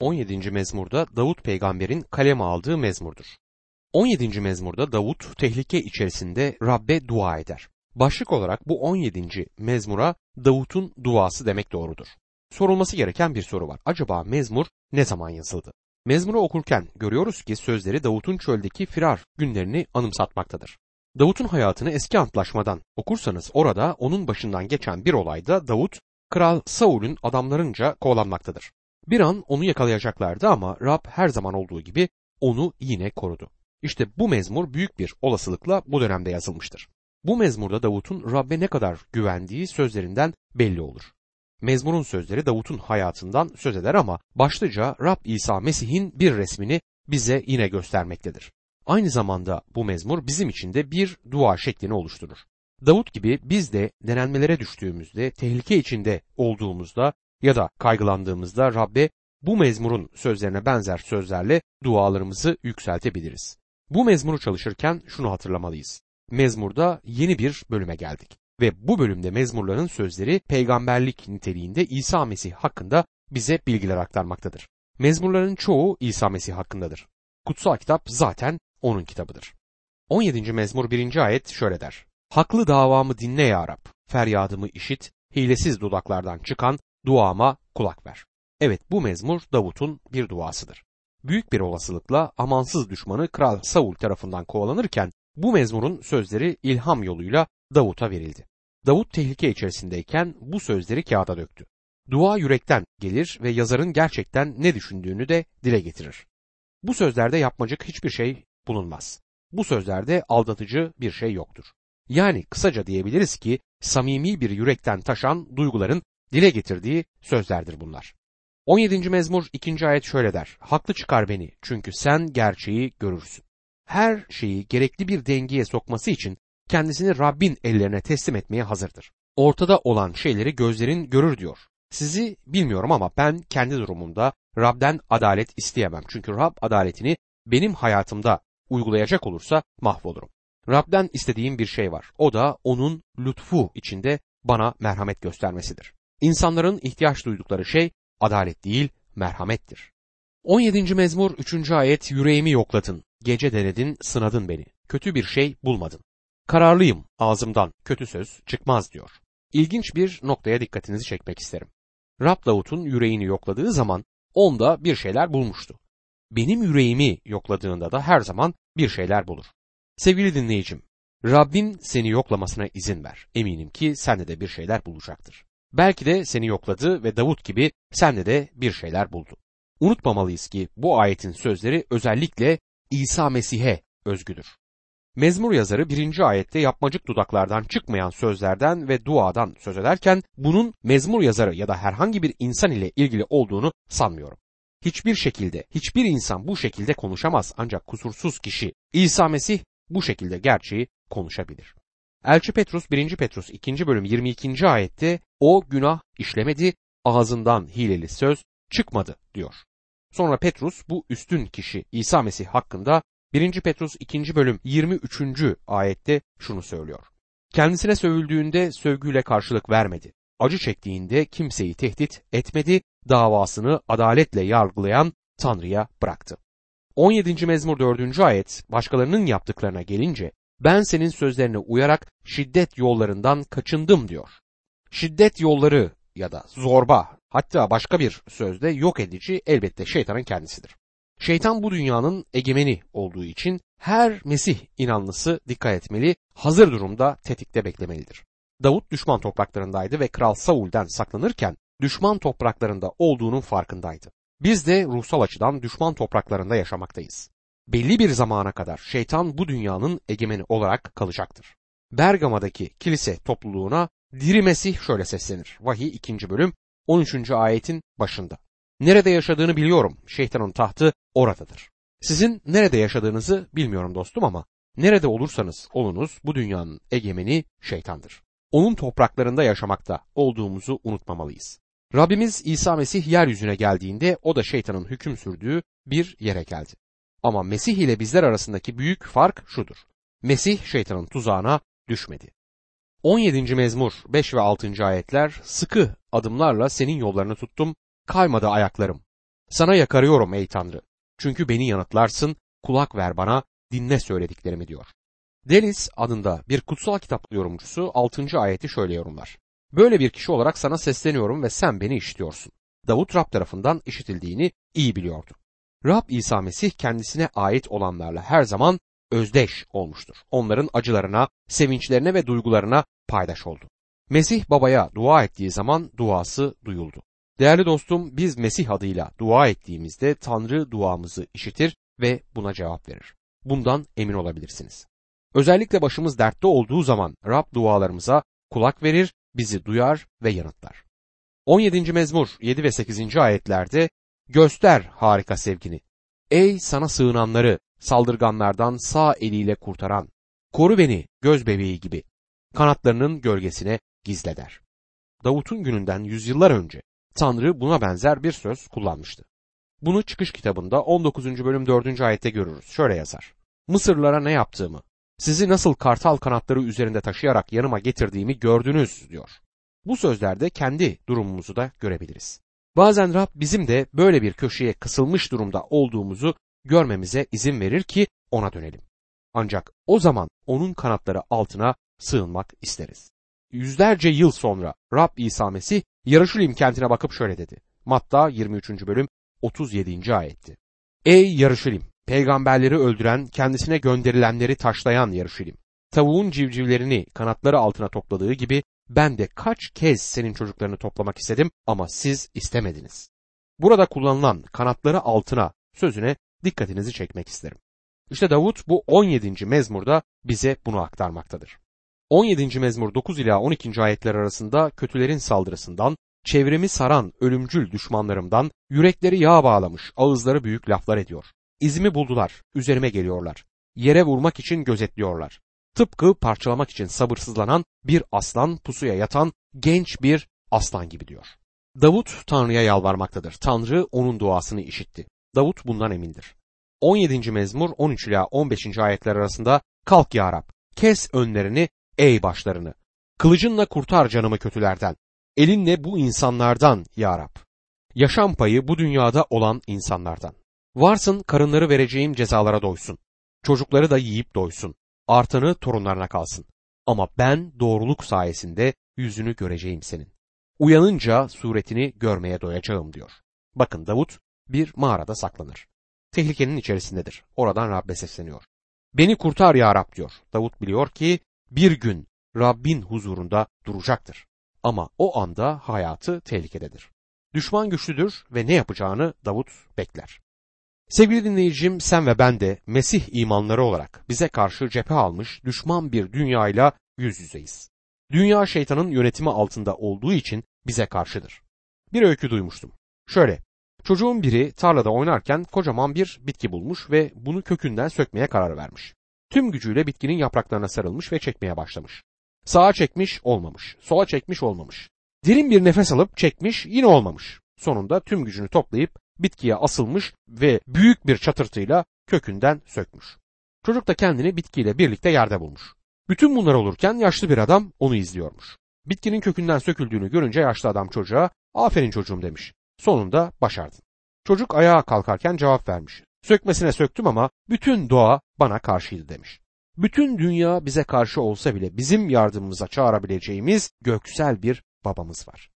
17. mezmurda Davut peygamberin kaleme aldığı mezmurdur. 17. mezmurda Davut tehlike içerisinde Rabbe dua eder. Başlık olarak bu 17. mezmura Davut'un duası demek doğrudur. Sorulması gereken bir soru var. Acaba mezmur ne zaman yazıldı? Mezmuru okurken görüyoruz ki sözleri Davut'un çöldeki firar günlerini anımsatmaktadır. Davut'un hayatını eski antlaşmadan okursanız orada onun başından geçen bir olayda Davut, Kral Saul'ün adamlarınca kovalanmaktadır. Bir an onu yakalayacaklardı ama Rab her zaman olduğu gibi onu yine korudu. İşte bu mezmur büyük bir olasılıkla bu dönemde yazılmıştır. Bu mezmurda Davut'un Rabbe ne kadar güvendiği sözlerinden belli olur. Mezmurun sözleri Davut'un hayatından söz eder ama başlıca Rab İsa Mesih'in bir resmini bize yine göstermektedir. Aynı zamanda bu mezmur bizim için de bir dua şeklini oluşturur. Davut gibi biz de denenmelere düştüğümüzde, tehlike içinde olduğumuzda ya da kaygılandığımızda Rabbe bu mezmurun sözlerine benzer sözlerle dualarımızı yükseltebiliriz. Bu mezmuru çalışırken şunu hatırlamalıyız. Mezmurda yeni bir bölüme geldik ve bu bölümde mezmurların sözleri peygamberlik niteliğinde İsa Mesih hakkında bize bilgiler aktarmaktadır. Mezmurların çoğu İsa Mesih hakkındadır. Kutsal kitap zaten onun kitabıdır. 17. mezmur 1. ayet şöyle der. Haklı davamı dinle ya Rab, feryadımı işit, hilesiz dudaklardan çıkan duama kulak ver. Evet bu mezmur Davut'un bir duasıdır. Büyük bir olasılıkla amansız düşmanı Kral Saul tarafından kovalanırken bu mezmurun sözleri ilham yoluyla Davut'a verildi. Davut tehlike içerisindeyken bu sözleri kağıda döktü. Dua yürekten gelir ve yazarın gerçekten ne düşündüğünü de dile getirir. Bu sözlerde yapmacık hiçbir şey bulunmaz. Bu sözlerde aldatıcı bir şey yoktur. Yani kısaca diyebiliriz ki samimi bir yürekten taşan duyguların dile getirdiği sözlerdir bunlar. 17. mezmur 2. ayet şöyle der. Haklı çıkar beni çünkü sen gerçeği görürsün. Her şeyi gerekli bir dengeye sokması için kendisini Rabbin ellerine teslim etmeye hazırdır. Ortada olan şeyleri gözlerin görür diyor. Sizi bilmiyorum ama ben kendi durumumda Rab'den adalet isteyemem. Çünkü Rab adaletini benim hayatımda uygulayacak olursa mahvolurum. Rab'den istediğim bir şey var. O da onun lütfu içinde bana merhamet göstermesidir. İnsanların ihtiyaç duydukları şey adalet değil, merhamettir. 17. mezmur 3. ayet yüreğimi yokladın, gece denedin, sınadın beni, kötü bir şey bulmadın. Kararlıyım, ağzımdan kötü söz çıkmaz diyor. İlginç bir noktaya dikkatinizi çekmek isterim. Rab Davut'un yüreğini yokladığı zaman onda bir şeyler bulmuştu. Benim yüreğimi yokladığında da her zaman bir şeyler bulur. Sevgili dinleyicim, Rabbin seni yoklamasına izin ver. Eminim ki sende de bir şeyler bulacaktır. Belki de seni yokladı ve Davut gibi sende de bir şeyler buldu. Unutmamalıyız ki bu ayetin sözleri özellikle İsa Mesih'e özgüdür. Mezmur yazarı birinci ayette yapmacık dudaklardan çıkmayan sözlerden ve duadan söz ederken bunun mezmur yazarı ya da herhangi bir insan ile ilgili olduğunu sanmıyorum. Hiçbir şekilde, hiçbir insan bu şekilde konuşamaz ancak kusursuz kişi İsa Mesih bu şekilde gerçeği konuşabilir. Elçi Petrus 1. Petrus 2. bölüm 22. ayette o günah işlemedi, ağzından hileli söz çıkmadı diyor. Sonra Petrus bu üstün kişi İsa Mesih hakkında 1. Petrus 2. bölüm 23. ayette şunu söylüyor. Kendisine sövüldüğünde sövgüyle karşılık vermedi. Acı çektiğinde kimseyi tehdit etmedi, davasını adaletle yargılayan Tanrı'ya bıraktı. 17. mezmur 4. ayet başkalarının yaptıklarına gelince ben senin sözlerine uyarak şiddet yollarından kaçındım diyor. Şiddet yolları ya da zorba hatta başka bir sözde yok edici elbette şeytanın kendisidir. Şeytan bu dünyanın egemeni olduğu için her Mesih inanlısı dikkat etmeli, hazır durumda tetikte beklemelidir. Davut düşman topraklarındaydı ve Kral Saul'den saklanırken düşman topraklarında olduğunun farkındaydı. Biz de ruhsal açıdan düşman topraklarında yaşamaktayız. Belli bir zamana kadar şeytan bu dünyanın egemeni olarak kalacaktır. Bergama'daki kilise topluluğuna Diri Mesih şöyle seslenir. Vahiy 2. bölüm 13. ayetin başında. Nerede yaşadığını biliyorum. Şeytanın tahtı oradadır. Sizin nerede yaşadığınızı bilmiyorum dostum ama nerede olursanız olunuz bu dünyanın egemeni şeytandır. Onun topraklarında yaşamakta olduğumuzu unutmamalıyız. Rabbimiz İsa Mesih yeryüzüne geldiğinde o da şeytanın hüküm sürdüğü bir yere geldi. Ama Mesih ile bizler arasındaki büyük fark şudur. Mesih şeytanın tuzağına düşmedi. 17. mezmur 5 ve 6. ayetler sıkı adımlarla senin yollarını tuttum, kaymadı ayaklarım. Sana yakarıyorum ey Tanrı. Çünkü beni yanıtlarsın, kulak ver bana, dinle söylediklerimi diyor. Delis adında bir kutsal kitap yorumcusu 6. ayeti şöyle yorumlar. Böyle bir kişi olarak sana sesleniyorum ve sen beni işitiyorsun. Davut Rab tarafından işitildiğini iyi biliyordu. Rab İsa Mesih kendisine ait olanlarla her zaman özdeş olmuştur. Onların acılarına, sevinçlerine ve duygularına paydaş oldu. Mesih babaya dua ettiği zaman duası duyuldu. Değerli dostum biz Mesih adıyla dua ettiğimizde Tanrı duamızı işitir ve buna cevap verir. Bundan emin olabilirsiniz. Özellikle başımız dertte olduğu zaman Rab dualarımıza kulak verir, bizi duyar ve yanıtlar. 17. mezmur 7 ve 8. ayetlerde göster harika sevgini. Ey sana sığınanları saldırganlardan sağ eliyle kurtaran, koru beni göz bebeği gibi, kanatlarının gölgesine gizle der. Davut'un gününden yüzyıllar önce Tanrı buna benzer bir söz kullanmıştı. Bunu çıkış kitabında 19. bölüm 4. ayette görürüz. Şöyle yazar. Mısırlara ne yaptığımı, sizi nasıl kartal kanatları üzerinde taşıyarak yanıma getirdiğimi gördünüz diyor. Bu sözlerde kendi durumumuzu da görebiliriz. Bazen Rab bizim de böyle bir köşeye kısılmış durumda olduğumuzu görmemize izin verir ki ona dönelim. Ancak o zaman onun kanatları altına sığınmak isteriz. Yüzlerce yıl sonra Rab İsa Mesih Yarışulim kentine bakıp şöyle dedi. Matta 23. bölüm 37. ayetti. Ey Yarışulim! Peygamberleri öldüren, kendisine gönderilenleri taşlayan Yarışulim! Tavuğun civcivlerini kanatları altına topladığı gibi ben de kaç kez senin çocuklarını toplamak istedim ama siz istemediniz. Burada kullanılan kanatları altına sözüne dikkatinizi çekmek isterim. İşte Davut bu 17. mezmurda bize bunu aktarmaktadır. 17. mezmur 9 ila 12. ayetler arasında kötülerin saldırısından, çevremi saran ölümcül düşmanlarımdan yürekleri yağ bağlamış, ağızları büyük laflar ediyor. İzimi buldular, üzerime geliyorlar. Yere vurmak için gözetliyorlar. Tıpkı parçalamak için sabırsızlanan bir aslan pusuya yatan genç bir aslan gibi diyor. Davut Tanrı'ya yalvarmaktadır. Tanrı onun duasını işitti. Davut bundan emindir. 17. mezmur 13 ila 15. ayetler arasında kalk ya Rab, kes önlerini ey başlarını. Kılıcınla kurtar canımı kötülerden. Elinle bu insanlardan ya Rab. Yaşam payı bu dünyada olan insanlardan. Varsın karınları vereceğim cezalara doysun. Çocukları da yiyip doysun. Artanı torunlarına kalsın. Ama ben doğruluk sayesinde yüzünü göreceğim senin. Uyanınca suretini görmeye doyacağım diyor. Bakın Davut bir mağarada saklanır. Tehlikenin içerisindedir. Oradan Rabbe sesleniyor. Beni kurtar ya Rab diyor. Davut biliyor ki bir gün Rabbin huzurunda duracaktır. Ama o anda hayatı tehlikededir. Düşman güçlüdür ve ne yapacağını Davut bekler. Sevgili dinleyicim sen ve ben de Mesih imanları olarak bize karşı cephe almış düşman bir dünyayla yüz yüzeyiz. Dünya şeytanın yönetimi altında olduğu için bize karşıdır. Bir öykü duymuştum. Şöyle, çocuğun biri tarlada oynarken kocaman bir bitki bulmuş ve bunu kökünden sökmeye karar vermiş. Tüm gücüyle bitkinin yapraklarına sarılmış ve çekmeye başlamış. Sağa çekmiş olmamış, sola çekmiş olmamış. Derin bir nefes alıp çekmiş yine olmamış. Sonunda tüm gücünü toplayıp bitkiye asılmış ve büyük bir çatırtıyla kökünden sökmüş. Çocuk da kendini bitkiyle birlikte yerde bulmuş. Bütün bunlar olurken yaşlı bir adam onu izliyormuş. Bitkinin kökünden söküldüğünü görünce yaşlı adam çocuğa aferin çocuğum demiş. Sonunda başardın. Çocuk ayağa kalkarken cevap vermiş. Sökmesine söktüm ama bütün doğa bana karşıydı demiş. Bütün dünya bize karşı olsa bile bizim yardımımıza çağırabileceğimiz göksel bir babamız var.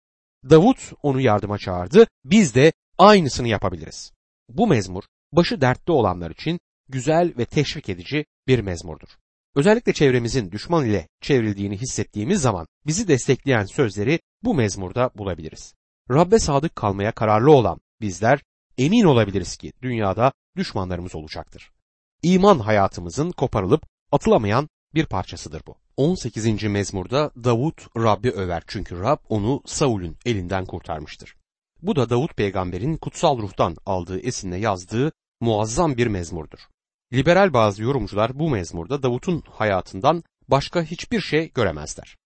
Davut onu yardıma çağırdı, biz de aynısını yapabiliriz. Bu mezmur başı dertte olanlar için güzel ve teşvik edici bir mezmurdur. Özellikle çevremizin düşman ile çevrildiğini hissettiğimiz zaman bizi destekleyen sözleri bu mezmurda bulabiliriz. Rabbe sadık kalmaya kararlı olan bizler emin olabiliriz ki dünyada düşmanlarımız olacaktır. İman hayatımızın koparılıp atılamayan bir parçasıdır bu. 18. mezmurda Davut Rabbi över çünkü Rab onu Saul'ün elinden kurtarmıştır. Bu da Davut peygamberin kutsal ruhtan aldığı esinle yazdığı muazzam bir mezmurdur. Liberal bazı yorumcular bu mezmurda Davut'un hayatından başka hiçbir şey göremezler.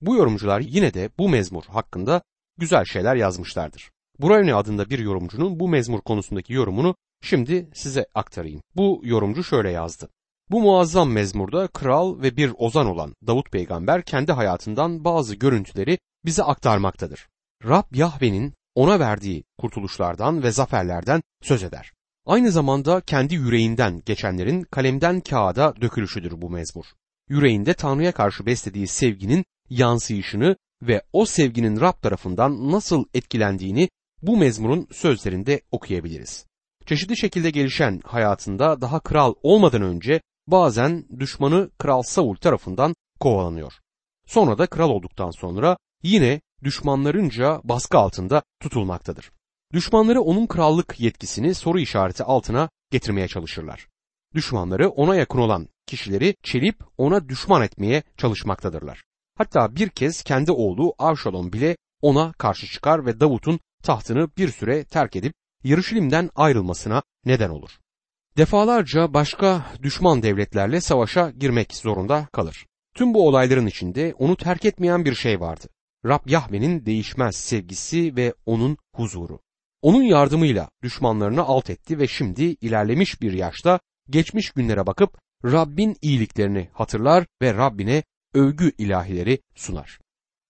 Bu yorumcular yine de bu mezmur hakkında güzel şeyler yazmışlardır. Browne adında bir yorumcunun bu mezmur konusundaki yorumunu şimdi size aktarayım. Bu yorumcu şöyle yazdı. Bu muazzam mezmurda kral ve bir ozan olan Davut peygamber kendi hayatından bazı görüntüleri bize aktarmaktadır. Rab Yahve'nin ona verdiği kurtuluşlardan ve zaferlerden söz eder. Aynı zamanda kendi yüreğinden geçenlerin kalemden kağıda dökülüşüdür bu mezmur. Yüreğinde Tanrı'ya karşı beslediği sevginin yansıyışını ve o sevginin Rab tarafından nasıl etkilendiğini bu mezmurun sözlerinde okuyabiliriz. Çeşitli şekilde gelişen hayatında daha kral olmadan önce bazen düşmanı Kral Saul tarafından kovalanıyor. Sonra da kral olduktan sonra yine düşmanlarınca baskı altında tutulmaktadır. Düşmanları onun krallık yetkisini soru işareti altına getirmeye çalışırlar. Düşmanları ona yakın olan kişileri çelip ona düşman etmeye çalışmaktadırlar. Hatta bir kez kendi oğlu Avşalom bile ona karşı çıkar ve Davut'un tahtını bir süre terk edip Yarışilim'den ayrılmasına neden olur. Defalarca başka düşman devletlerle savaşa girmek zorunda kalır. Tüm bu olayların içinde onu terk etmeyen bir şey vardı. Rab Yahve'nin değişmez sevgisi ve onun huzuru. Onun yardımıyla düşmanlarını alt etti ve şimdi ilerlemiş bir yaşta geçmiş günlere bakıp Rabbin iyiliklerini hatırlar ve Rabbine övgü ilahileri sunar.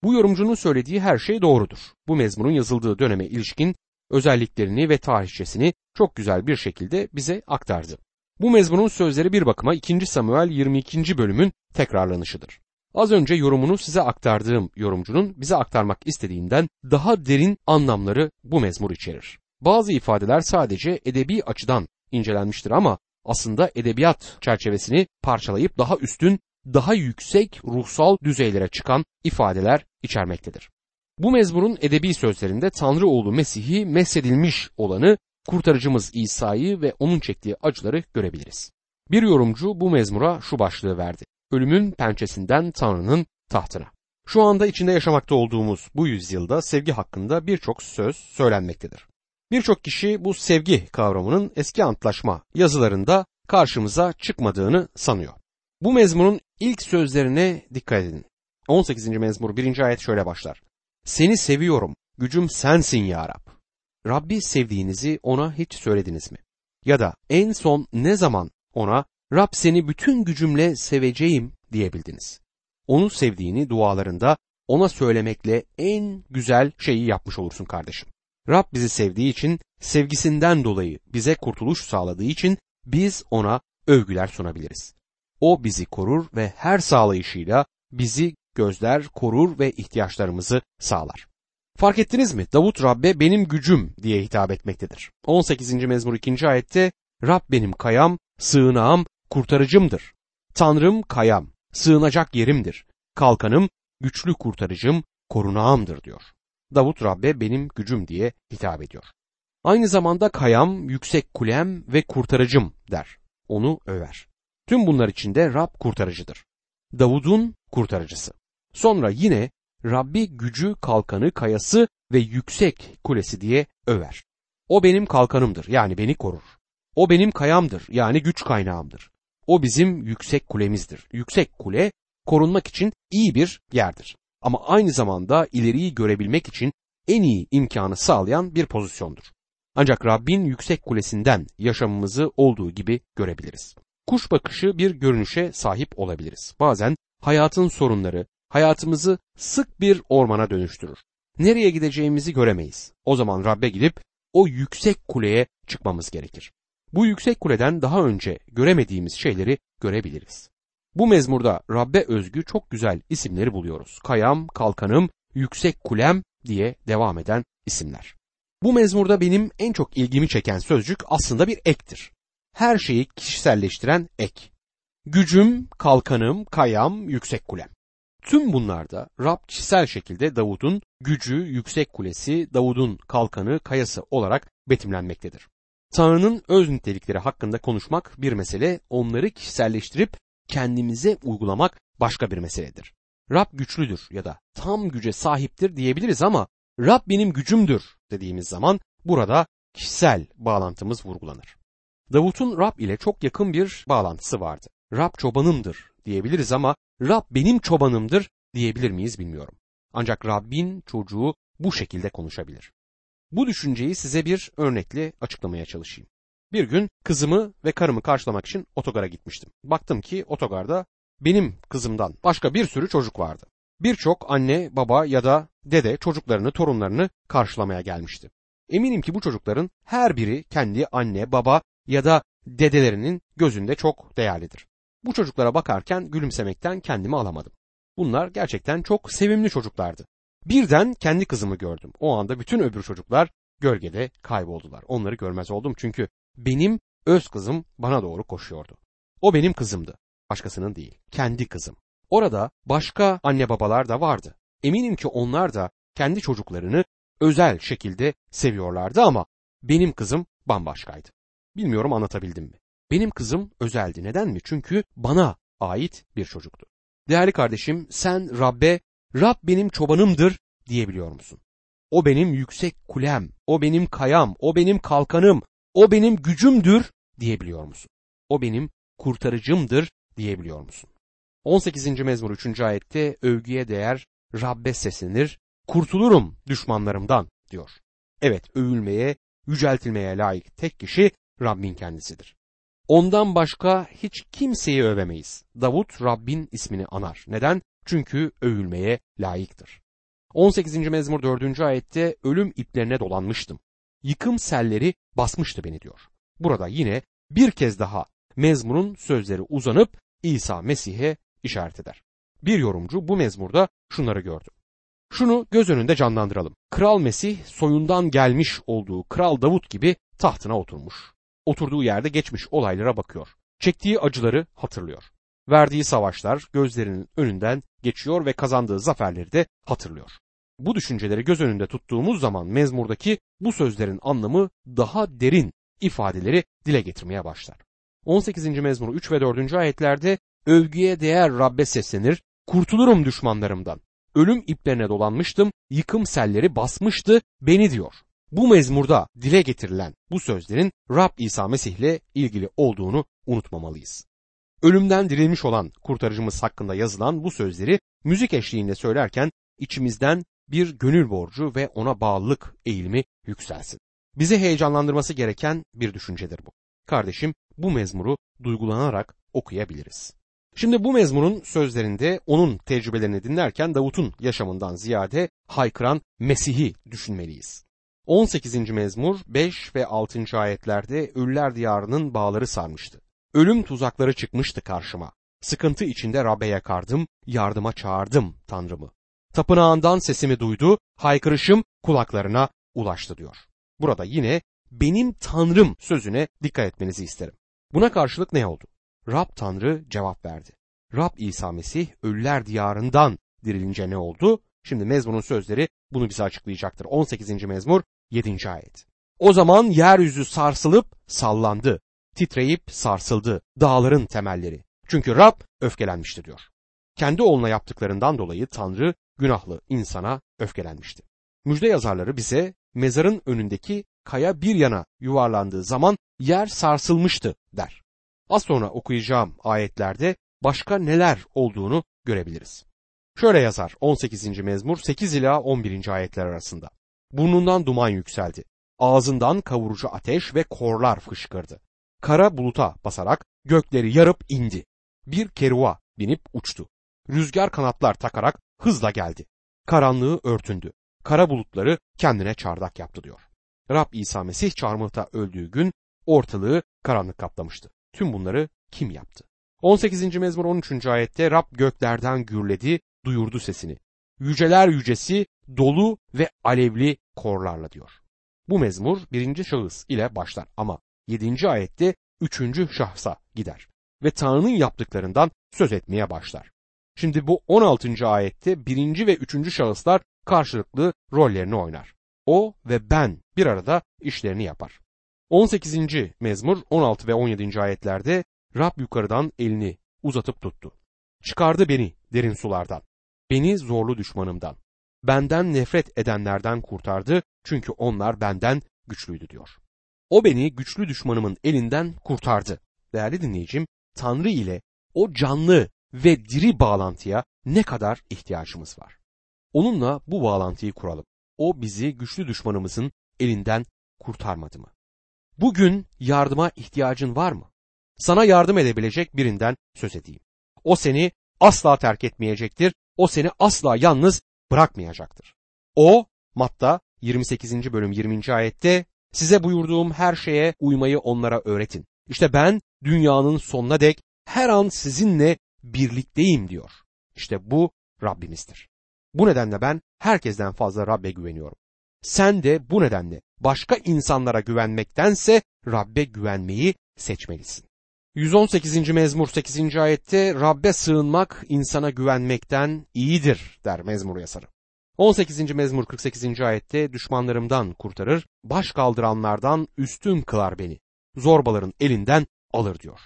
Bu yorumcunun söylediği her şey doğrudur. Bu mezmunun yazıldığı döneme ilişkin özelliklerini ve tarihçesini çok güzel bir şekilde bize aktardı. Bu mezmunun sözleri bir bakıma 2. Samuel 22. bölümün tekrarlanışıdır. Az önce yorumunu size aktardığım yorumcunun bize aktarmak istediğinden daha derin anlamları bu mezmur içerir. Bazı ifadeler sadece edebi açıdan incelenmiştir ama aslında edebiyat çerçevesini parçalayıp daha üstün, daha yüksek ruhsal düzeylere çıkan ifadeler içermektedir. Bu mezmurun edebi sözlerinde Tanrı oğlu Mesih'i mesedilmiş olanı kurtarıcımız İsa'yı ve onun çektiği acıları görebiliriz. Bir yorumcu bu mezmura şu başlığı verdi. Ölümün pençesinden Tanrı'nın tahtına. Şu anda içinde yaşamakta olduğumuz bu yüzyılda sevgi hakkında birçok söz söylenmektedir. Birçok kişi bu sevgi kavramının eski antlaşma yazılarında karşımıza çıkmadığını sanıyor. Bu mezmunun ilk sözlerine dikkat edin. 18. mezmur 1. ayet şöyle başlar. Seni seviyorum, gücüm sensin ya Rab. Rabbi sevdiğinizi ona hiç söylediniz mi? Ya da en son ne zaman ona Rab seni bütün gücümle seveceğim diyebildiniz. Onu sevdiğini dualarında ona söylemekle en güzel şeyi yapmış olursun kardeşim. Rab bizi sevdiği için, sevgisinden dolayı bize kurtuluş sağladığı için biz ona övgüler sunabiliriz. O bizi korur ve her sağlayışıyla bizi gözler, korur ve ihtiyaçlarımızı sağlar. Fark ettiniz mi? Davut Rabbe benim gücüm diye hitap etmektedir. 18. mezmur 2. ayette Rab benim kayam, sığınağım, kurtarıcımdır. Tanrım kayam, sığınacak yerimdir. Kalkanım, güçlü kurtarıcım, korunağımdır diyor. Davut Rabbe benim gücüm diye hitap ediyor. Aynı zamanda kayam, yüksek kulem ve kurtarıcım der. Onu över. Tüm bunlar içinde Rab kurtarıcıdır. Davud'un kurtarıcısı. Sonra yine Rabbi gücü, kalkanı, kayası ve yüksek kulesi diye över. O benim kalkanımdır yani beni korur. O benim kayamdır yani güç kaynağımdır. O bizim yüksek kulemizdir. Yüksek kule korunmak için iyi bir yerdir. Ama aynı zamanda ileriyi görebilmek için en iyi imkanı sağlayan bir pozisyondur. Ancak Rabbin yüksek kulesinden yaşamımızı olduğu gibi görebiliriz. Kuş bakışı bir görünüşe sahip olabiliriz. Bazen hayatın sorunları, hayatımızı sık bir ormana dönüştürür. Nereye gideceğimizi göremeyiz. O zaman Rabbe gidip o yüksek kuleye çıkmamız gerekir. Bu yüksek kuleden daha önce göremediğimiz şeyleri görebiliriz. Bu mezmurda Rabbe özgü çok güzel isimleri buluyoruz. Kayam, kalkanım, yüksek kulem diye devam eden isimler. Bu mezmurda benim en çok ilgimi çeken sözcük aslında bir ektir. Her şeyi kişiselleştiren ek. Gücüm, kalkanım, kayam, yüksek kulem. Tüm bunlarda Rab kişisel şekilde Davud'un gücü, yüksek kulesi, Davud'un kalkanı, kayası olarak betimlenmektedir. Tanrı'nın öz nitelikleri hakkında konuşmak bir mesele, onları kişiselleştirip kendimize uygulamak başka bir meseledir. Rab güçlüdür ya da tam güce sahiptir diyebiliriz ama Rab benim gücümdür dediğimiz zaman burada kişisel bağlantımız vurgulanır. Davut'un Rab ile çok yakın bir bağlantısı vardı. Rab çobanımdır diyebiliriz ama Rab benim çobanımdır diyebilir miyiz bilmiyorum. Ancak Rabbin çocuğu bu şekilde konuşabilir. Bu düşünceyi size bir örnekle açıklamaya çalışayım. Bir gün kızımı ve karımı karşılamak için otogara gitmiştim. Baktım ki otogarda benim kızımdan başka bir sürü çocuk vardı. Birçok anne, baba ya da dede çocuklarını, torunlarını karşılamaya gelmişti. Eminim ki bu çocukların her biri kendi anne, baba ya da dedelerinin gözünde çok değerlidir. Bu çocuklara bakarken gülümsemekten kendimi alamadım. Bunlar gerçekten çok sevimli çocuklardı. Birden kendi kızımı gördüm. O anda bütün öbür çocuklar gölgede kayboldular. Onları görmez oldum çünkü benim öz kızım bana doğru koşuyordu. O benim kızımdı. Başkasının değil. Kendi kızım. Orada başka anne babalar da vardı. Eminim ki onlar da kendi çocuklarını özel şekilde seviyorlardı ama benim kızım bambaşkaydı. Bilmiyorum anlatabildim mi? Benim kızım özeldi. Neden mi? Çünkü bana ait bir çocuktu. Değerli kardeşim sen Rabbe Rab benim çobanımdır diyebiliyor musun? O benim yüksek kulem, o benim kayam, o benim kalkanım, o benim gücümdür diyebiliyor musun? O benim kurtarıcımdır diyebiliyor musun? 18. mezmur 3. ayette övgüye değer Rabbe seslenir, kurtulurum düşmanlarımdan diyor. Evet övülmeye, yüceltilmeye layık tek kişi Rabbin kendisidir. Ondan başka hiç kimseyi övemeyiz. Davut Rabbin ismini anar. Neden? Çünkü övülmeye layıktır. 18. mezmur 4. ayette ölüm iplerine dolanmıştım. Yıkım selleri basmıştı beni diyor. Burada yine bir kez daha mezmurun sözleri uzanıp İsa Mesih'e işaret eder. Bir yorumcu bu mezmurda şunları gördü. Şunu göz önünde canlandıralım. Kral Mesih soyundan gelmiş olduğu Kral Davut gibi tahtına oturmuş. Oturduğu yerde geçmiş olaylara bakıyor. Çektiği acıları hatırlıyor. Verdiği savaşlar gözlerinin önünden geçiyor ve kazandığı zaferleri de hatırlıyor. Bu düşünceleri göz önünde tuttuğumuz zaman mezmurdaki bu sözlerin anlamı daha derin ifadeleri dile getirmeye başlar. 18. mezmur 3 ve 4. ayetlerde övgüye değer Rabbe seslenir, kurtulurum düşmanlarımdan. Ölüm iplerine dolanmıştım, yıkım selleri basmıştı beni diyor. Bu mezmurda dile getirilen bu sözlerin Rab İsa Mesih ile ilgili olduğunu unutmamalıyız. Ölümden dirilmiş olan kurtarıcımız hakkında yazılan bu sözleri müzik eşliğinde söylerken içimizden bir gönül borcu ve ona bağlılık eğilimi yükselsin. Bizi heyecanlandırması gereken bir düşüncedir bu. Kardeşim bu mezmuru duygulanarak okuyabiliriz. Şimdi bu mezmurun sözlerinde onun tecrübelerini dinlerken Davut'un yaşamından ziyade haykıran Mesih'i düşünmeliyiz. 18. mezmur 5 ve 6. ayetlerde ölüler diyarının bağları sarmıştı. Ölüm tuzakları çıkmıştı karşıma. Sıkıntı içinde Rab'be yakardım, yardıma çağırdım Tanrımı. Tapınağından sesimi duydu, haykırışım kulaklarına ulaştı diyor. Burada yine benim Tanrım sözüne dikkat etmenizi isterim. Buna karşılık ne oldu? Rab Tanrı cevap verdi. Rab İsa Mesih ölüler diyarından dirilince ne oldu? Şimdi mezmunun sözleri bunu bize açıklayacaktır. 18. mezmur 7. ayet. O zaman yeryüzü sarsılıp sallandı. Titreyip sarsıldı dağların temelleri. Çünkü Rab öfkelenmişti diyor. Kendi oğluna yaptıklarından dolayı Tanrı günahlı insana öfkelenmişti. Müjde yazarları bize mezarın önündeki kaya bir yana yuvarlandığı zaman yer sarsılmıştı der. Az sonra okuyacağım ayetlerde başka neler olduğunu görebiliriz. Şöyle yazar 18. mezmur 8 ila 11. ayetler arasında. Burnundan duman yükseldi. Ağzından kavurucu ateş ve korlar fışkırdı. Kara buluta basarak gökleri yarıp indi. Bir keruva binip uçtu. Rüzgar kanatlar takarak hızla geldi. Karanlığı örtündü. Kara bulutları kendine çardak yaptı diyor. Rab İsa Mesih çarmıhta öldüğü gün ortalığı karanlık kaplamıştı. Tüm bunları kim yaptı? 18. mezmur 13. ayette Rab göklerden gürledi, duyurdu sesini. Yüceler yücesi dolu ve alevli korlarla diyor. Bu mezmur birinci şahıs ile başlar ama 7. ayette üçüncü şahsa gider ve Tanrı'nın yaptıklarından söz etmeye başlar. Şimdi bu 16. ayette birinci ve üçüncü şahıslar karşılıklı rollerini oynar. O ve ben bir arada işlerini yapar. 18. mezmur 16 ve 17. ayetlerde Rab yukarıdan elini uzatıp tuttu. Çıkardı beni derin sulardan. Beni zorlu düşmanımdan. Benden nefret edenlerden kurtardı çünkü onlar benden güçlüydü diyor. O beni güçlü düşmanımın elinden kurtardı. Değerli dinleyicim, Tanrı ile o canlı ve diri bağlantıya ne kadar ihtiyacımız var. Onunla bu bağlantıyı kuralım. O bizi güçlü düşmanımızın elinden kurtarmadı mı? Bugün yardıma ihtiyacın var mı? Sana yardım edebilecek birinden söz edeyim. O seni asla terk etmeyecektir o seni asla yalnız bırakmayacaktır. O Matta 28. bölüm 20. ayette size buyurduğum her şeye uymayı onlara öğretin. İşte ben dünyanın sonuna dek her an sizinle birlikteyim diyor. İşte bu Rabbimizdir. Bu nedenle ben herkesten fazla Rabbe güveniyorum. Sen de bu nedenle başka insanlara güvenmektense Rabbe güvenmeyi seçmelisin. 118. mezmur 8. ayette Rabbe sığınmak insana güvenmekten iyidir der mezmur yazarı. 18. mezmur 48. ayette düşmanlarımdan kurtarır, baş kaldıranlardan üstün kılar beni. Zorbaların elinden alır diyor.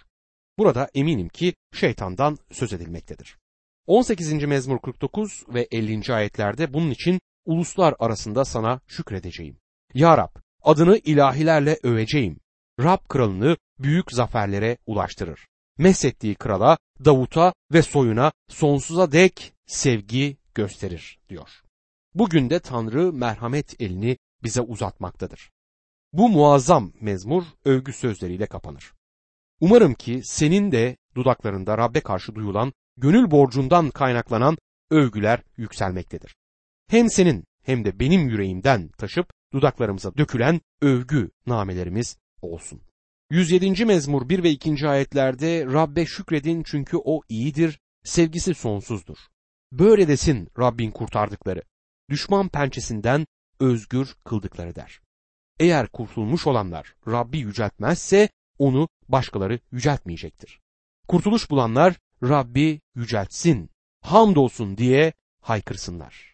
Burada eminim ki şeytandan söz edilmektedir. 18. mezmur 49 ve 50. ayetlerde bunun için uluslar arasında sana şükredeceğim. Ya Rab, adını ilahilerle öveceğim. Rab kralını büyük zaferlere ulaştırır. Meshettiği krala, Davut'a ve soyuna sonsuza dek sevgi gösterir diyor. Bugün de Tanrı merhamet elini bize uzatmaktadır. Bu muazzam mezmur övgü sözleriyle kapanır. Umarım ki senin de dudaklarında Rabbe karşı duyulan gönül borcundan kaynaklanan övgüler yükselmektedir. Hem senin hem de benim yüreğimden taşıp dudaklarımıza dökülen övgü namelerimiz olsun. 107. mezmur 1 ve 2. ayetlerde Rabbe şükredin çünkü o iyidir, sevgisi sonsuzdur. Böyle desin Rabbin kurtardıkları, düşman pençesinden özgür kıldıkları der. Eğer kurtulmuş olanlar Rabbi yüceltmezse onu başkaları yüceltmeyecektir. Kurtuluş bulanlar Rabbi yüceltsin, hamdolsun diye haykırsınlar.